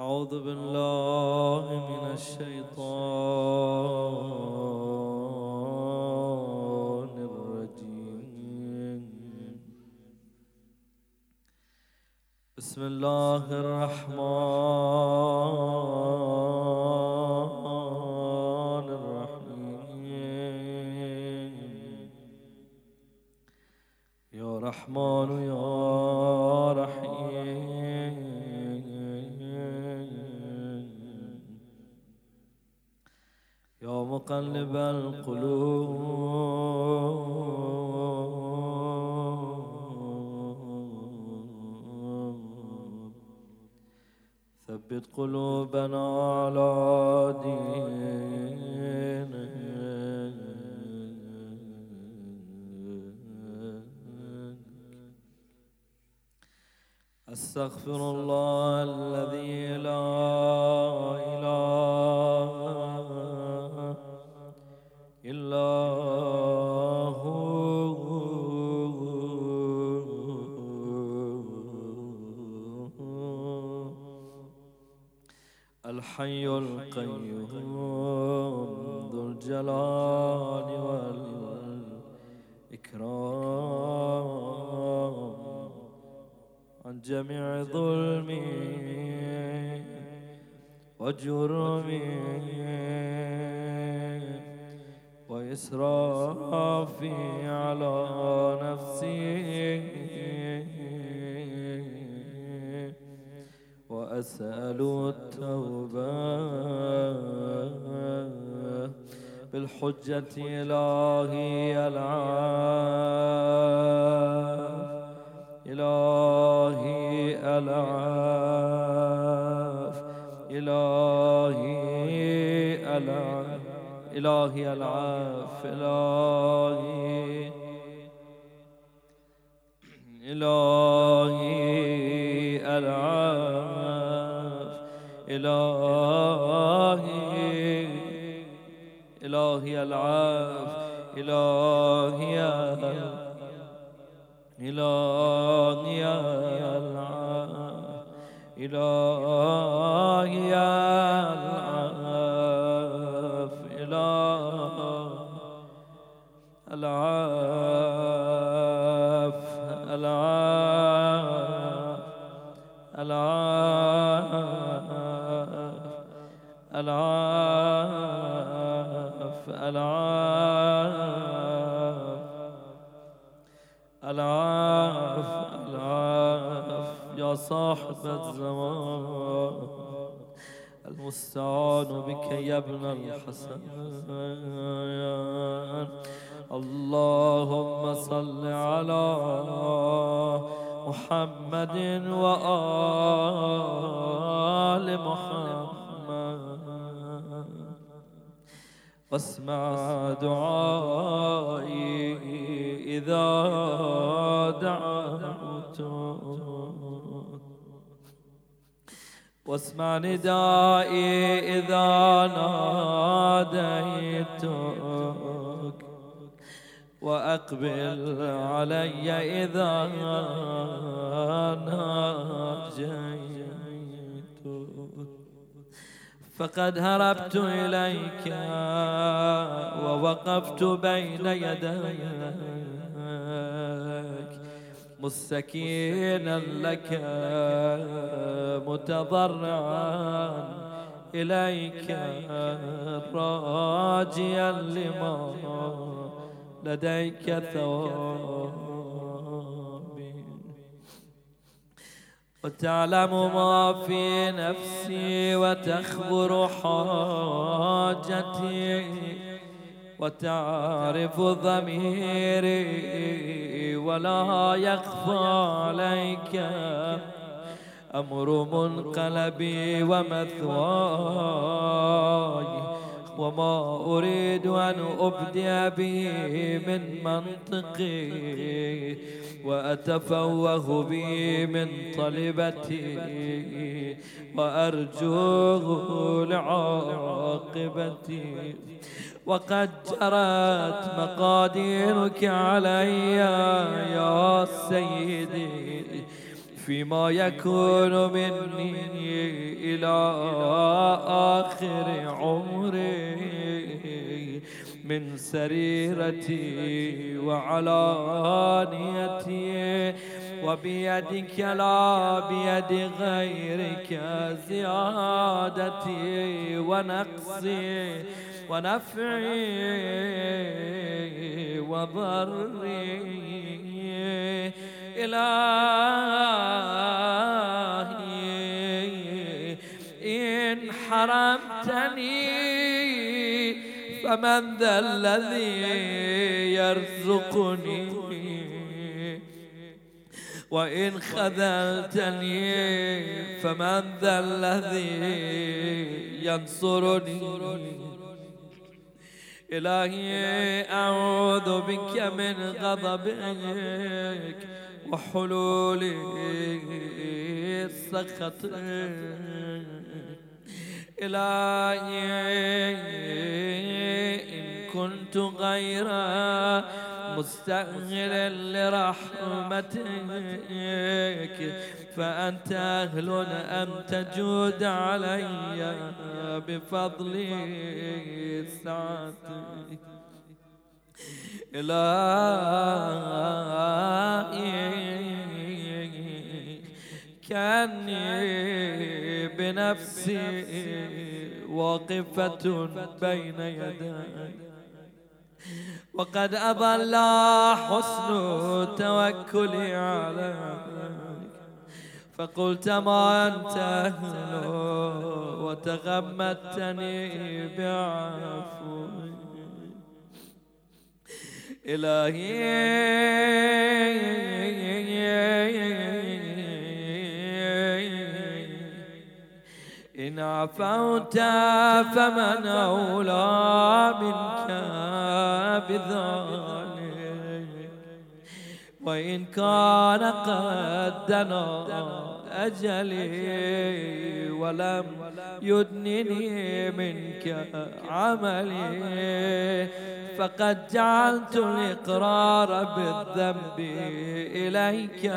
أعوذ بالله من الشيطان الرجيم. بسم الله الرحمن الرحيم. يا رحمن يا مقلب القلوب. ثبت قلوبنا على دينك. أستغفر الله الذي لا إله الحي القيوم ذو الجلال والإكرام. عن جميع ظلمي وجرمي وإسرافي على نفسي. وأسأل التوبة بالحجة إلهي العاف إلهي العاف إلهي العاف إلهي العاف إلهي إلهي العاف. إلهي. إلهي العاف إلهي إلهي إلهي العاف العاف العاف العاف العاف العاف العاف العاف يا صاحب الزمان. المستعان بك يا ابن الحسن. اللهم صل على محمد وآل محمد. واسمع دعائي إذا دعوتك واسمع ندائي إذا ناديتك. وأقبل علي إذا ناجيتك فقد هربت إليك ووقفت بين يديك. مستكينا لك متضرعا إليك راجيا لما لديك ثوابي وتعلم ما في نفسي وتخبر حاجتي وتعرف ضميري ولا يخفى عليك. أمر منقلبي ومثواي وما أريد أن أبدي به من منطقي وأتفوه به من طلبتي وأرجوه لعاقبتي. وقد جرت مقاديرك علي يا سيدي. فيما يكون مني إلى آخر عمري من سريرتي وعلانيتي وبيدك لا بيد غيرك زيادتي ونقصي ونفعي وضري. إلهي. إن حرمتني فمن ذا الذي يرزقني. وإن خذلتني فمن ذا الذي ينصرني. إلهي أعوذ بك من غضبك. وحلول السخط إلهي إن كنت غير مستأهل لرحمتك فأنت أهل أن تجود علي بفضل سعتك إلهي كأني بنفسي واقفة بين يديك وقد أضل حسن توكلي عليك. فقلت ما أنت أهل وتغمدتني بعفو إلهي. إن عفوت فمن أولى منك بذلك. وإن كان قد دنا أجلي ولم يدنني منك عملي. فقد جعلت الإقرار بالذنب إليك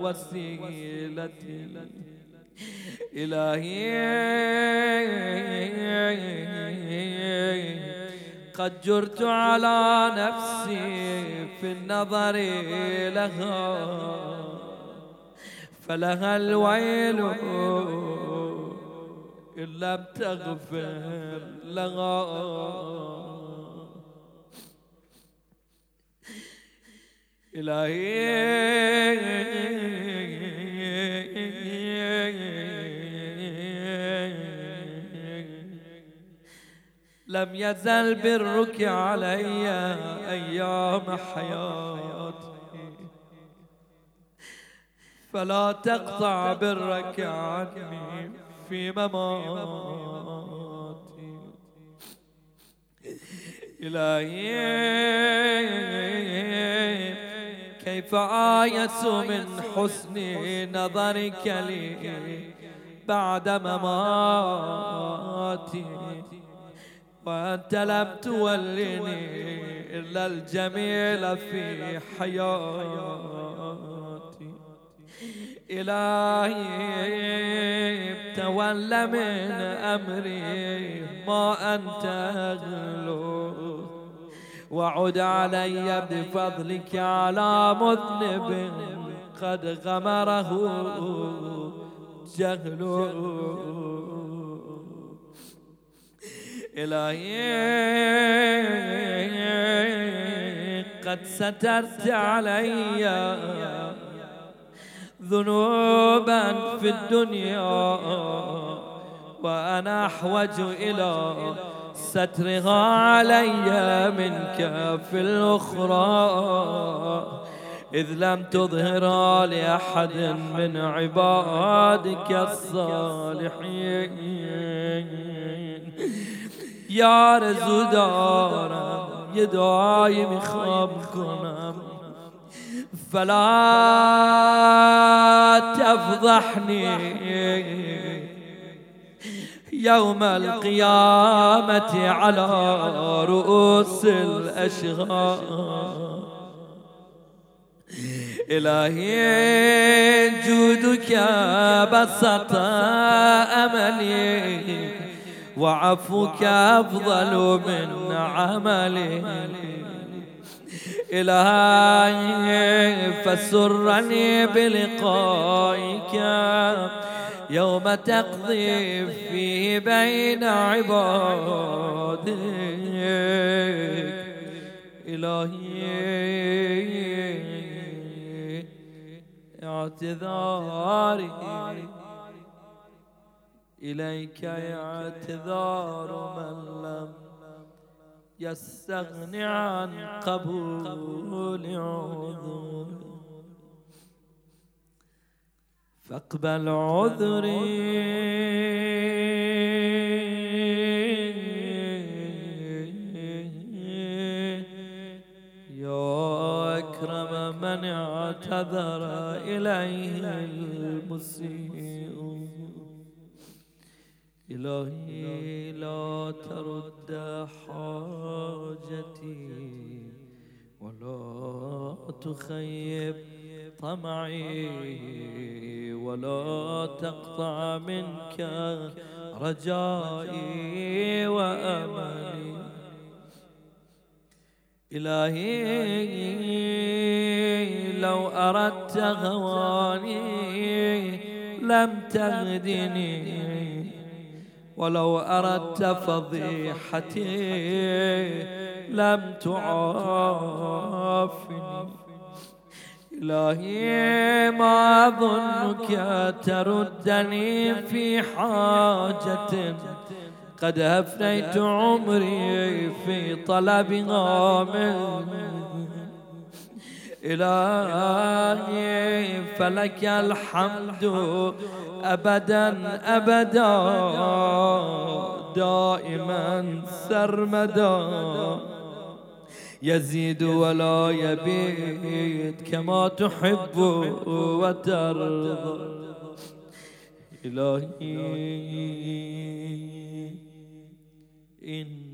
وسيلتي. إلهي قد جرت على نفسي في النظر لها. فلها الويل إن لم تغفر لها. إلهي. لم يزل برك علي أيام حياتي. فلا تقطع برك عني. في مماتي. إلهي كيف آيس من حسن نظرك لي بعد مماتي؟ وأنت لم تولني إلا الجميل في حياتي. إلهي تولى من أمري ما أنت أغلو وعد علي بفضلك على مذنب قد غمره جهله إلهي قد سترت علي ذنوبا في الدنيا. وأنا أحوج إلى سترها علي منك في الأخرى. إذ لم تظهر لأحد من عبادك الصالحين. يا یه دعایی میخوام کنم فلا تفضحني. يوم القيامة على رؤوس الأشهاد إلهي جودك بسط أملي وعفوك أفضل من عملي. إلهي فسرني بلقائك. يوم تقضي فيه بين عبادك. إلهي اعتذاري إليك اعتذار من لم يستغني عن قبول عذر. فاقبل عذري. يا أكرم من اعتذر إليه المسيء إلهي لا ترد حاجتي ولا تخيب طمعي ولا تقطع منك رجائي وأملي. إلهي لو أردت غواني لم تهدني ولو أردت فضيحتي لم تعافني. إلهي ما أظنك تردني في حاجة. قد أفنيت عمري في طلبها منك إلهي فلك الحمد أبدا أبدا. دائما سرمدا. يزيد ولا يبيد كما تحب وترضى. إلهي إن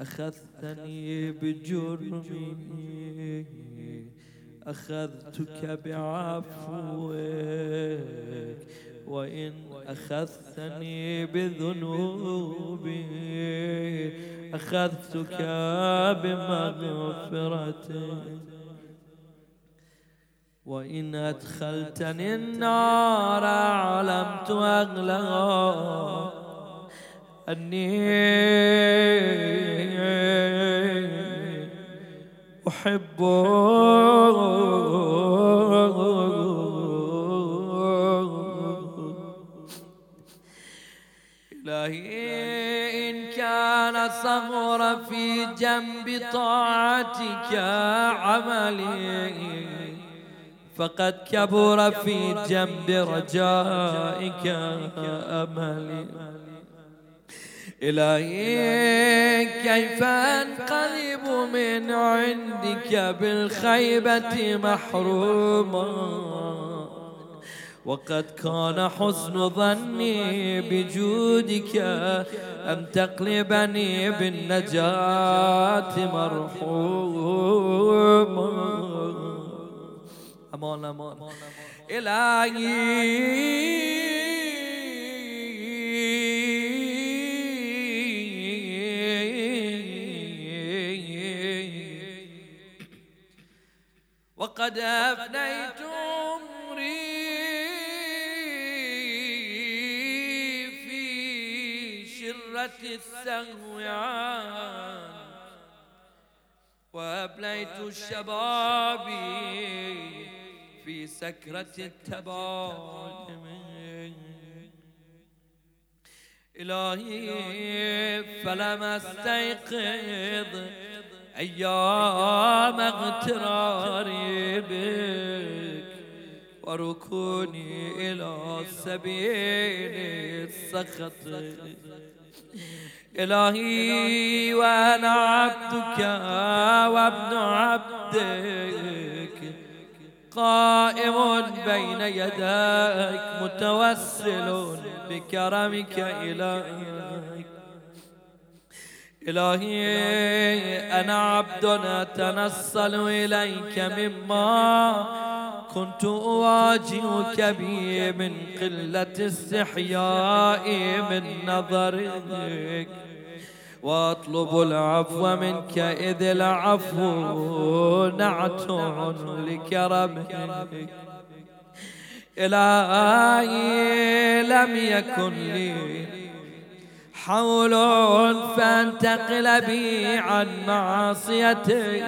أخذتني بجرمي أخذتك بعفوك وإن أخذتني بذنوبي أخذتك بمغفرتك. وإن أدخلتني النار علمت أغلى أني أحب إلهي إن كان صغر في جنب طاعتك عملي فقد كبر في جنب رجائك أملي. إلهي كيف أنقلب من عندك بالخيبة محروما وقد كان حسن ظني بجودك أن تقلبني بالنجاة مرحوما أمان أمان. إلهي. وقد أفنيت عمري في شرة السهو عنك وأبليت الشباب في سكرة التبادم إلهي فلم أستيقظ أيام اغتراري بك وركوني إلى سبيل السخط. إلهي وأنا عبدك وابن عبدك قائم بين يديك متوسل بكرمك إلهي. إلهي أنا عبد أتنصل إليك مما كنت أواجهك به من قلة استحياء من نظرك وأطلب العفو منك إذ العفو نعت لكرمك إلهي لم يكن لي حول فانتقل بي عن معصيتك.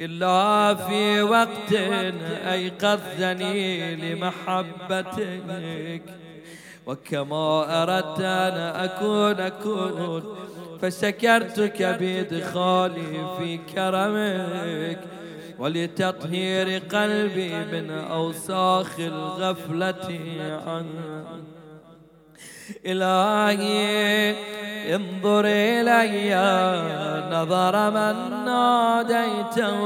إلا في وقت أيقظني لمحبتك. وكما أردت أن أكون أكون فشكرتك بإدخالي في كرمك. ولتطهير قلبي من أوساخ الغفلة عنك. إلهي انظر إلي نظر من ناديته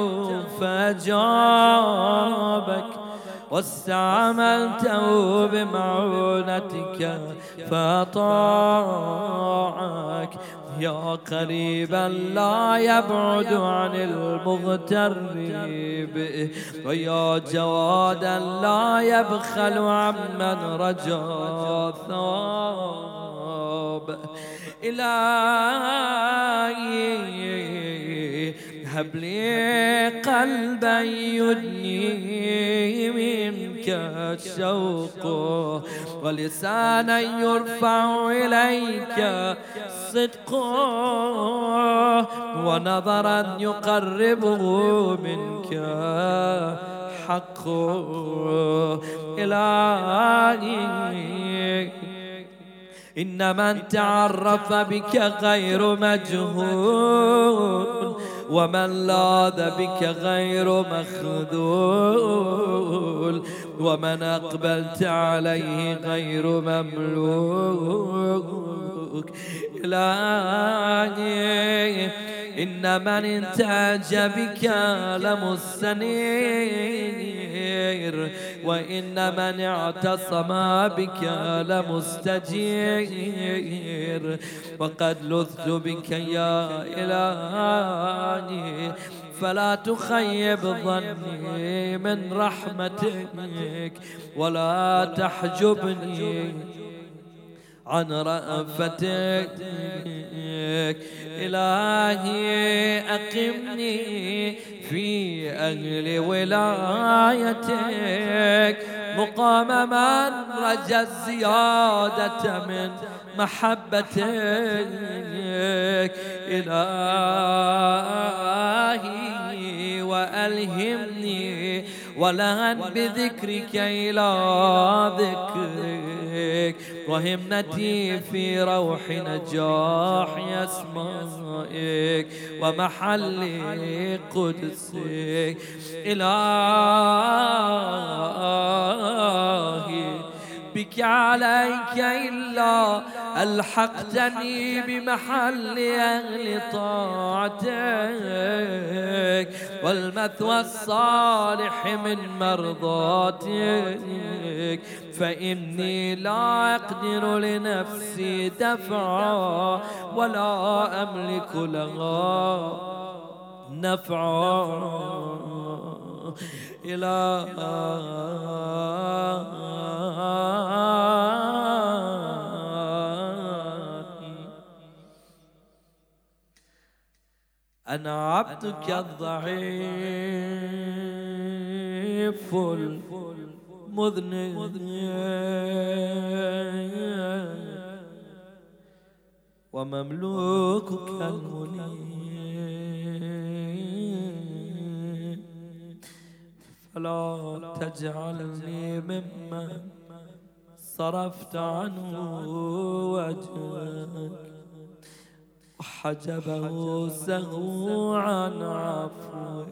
فأجابك واستعملته بمعونتك فأطاعك يا قريبا لا يبعد عن المغتر به ويا جوادا لا يبخل عمن رجا ثواب إلهي هب لي قلبا يدني منك الشوق. ولسانا يرفع إليك صدق ونظرا يقربه منك حق إلهي. إن من تعرف بك غير مجهول ومن لاذ بك غير مخذول ومن أقبلت عليه غير مملوك إلهي إن من انتاج بك لمستنير وإن من اعتصم بك لمستجير وقد لذت بك يا إلهي فلا تخيب ظني من رحمتك ولا تحجبني عن رأفتك. إلهي أقمني في أهل ولايتك. مقام من رجى الزيادة من محبتك. إلهي وألهمني ولهن بذكرك إلى ذكرك وهمتي في روح نجاح أسمائك ومحل قدسك. إلهي بك عليك إلا ألحقتني بمحل أهل طاعتك والمثوى الصالح من مرضاتك. فإني لا أقدر لنفسي دفعا ولا أملك لها نفعا. إلى أنا عبدك الضعيف المذنب. ومملوكك المنيب. فلا تجعلني ممن صرفت عنه وجهك. وحجبه سهو عن عفوك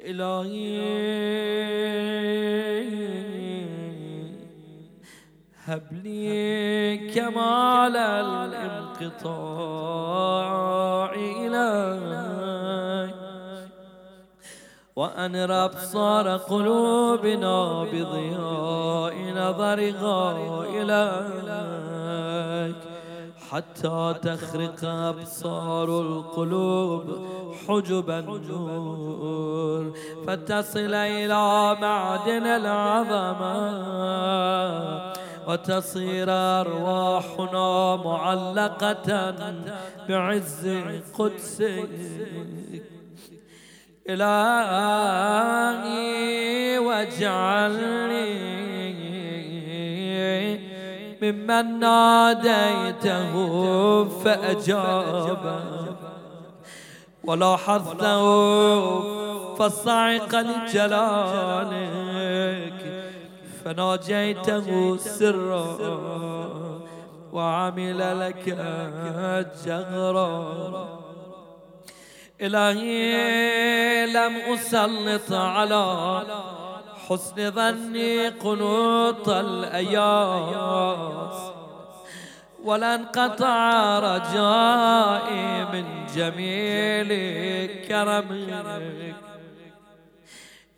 إلهي هب لي كمال الانقطاع إلهي. وأنر أبصار قلوبنا بضياء نظرها إليك حتى تخرق أبصار القلوب حجب النور فتصل إلى معدن العظمة وتصير أرواحنا معلقة بعز قدسك إلهي واجعلني ممن ناديته فأجاب. ولاحظته فصعق لجلالك فناجيته سرا وعمل لك جهرا. إلهي لم أسلط على حسن ظني قنوط الأياس. ولا انقطع رجائي من جميل كرمك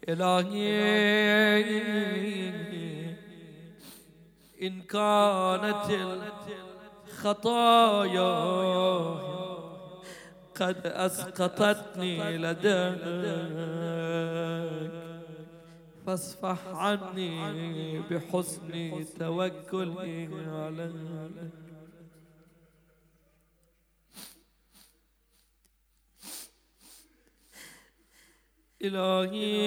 إلهي إن كانت الخطايا قد أسقطتني لديك فاصفح عني بحسن توكلي عليك إلهي.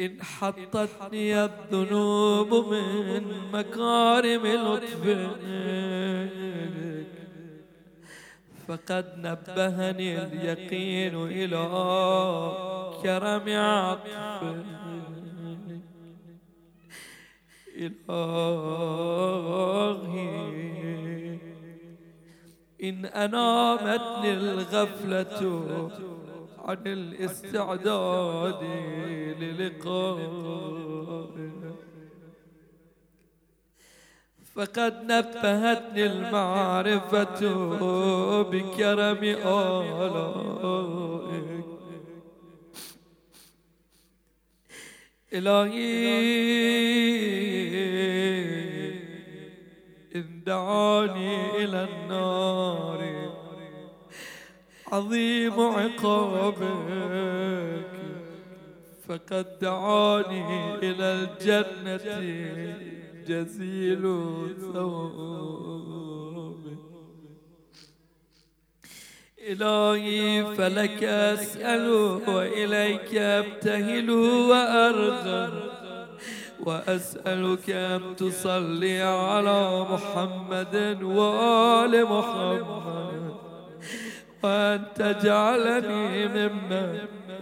إن حطتني الذنوب من مكارم لطفك فقد نبهني اليقين إلى كرم عطفك إلهي. إن أنامتني الغفلة عن الاستعداد للقائك فقد نبهتني المعرفة بكرم آلائك. إلهي إن دعاني إلى النار عظيم عقابك. فقد دعاني إلى الجنة. جزيل ثوب إلهي فلك أسأل وإليك أبتهل وأرغب وأسألك أن تصلي على محمد وآل محمد. وأن تجعلني ممن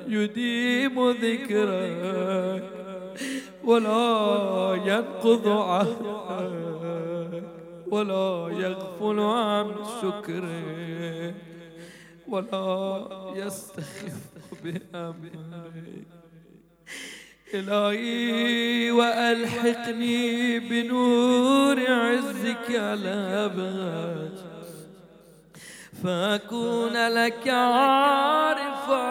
يديم ذكرك. ولا ينقض عهدك ولا يغفل عن شكرك ولا يستخف بأمرك. إلهي وألحقني بنور عزك الأبهج فأكون لك عارفا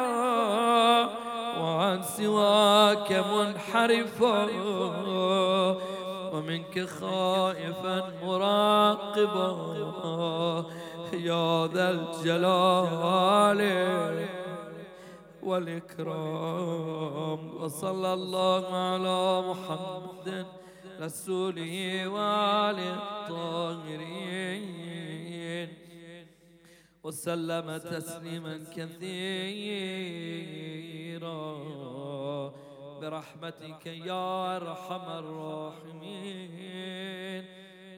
وعن سواك منحرفا ومنك خائفا مراقبا يا ذا الجلال والإكرام. وصلى الله على محمد رسوله وآله الطاهرين. وسلم تسليما كثيرا. برحمتك يا أرحم الراحمين.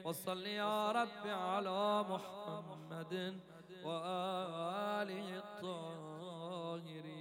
وصل يا رب على محمد وآله الطاهرين.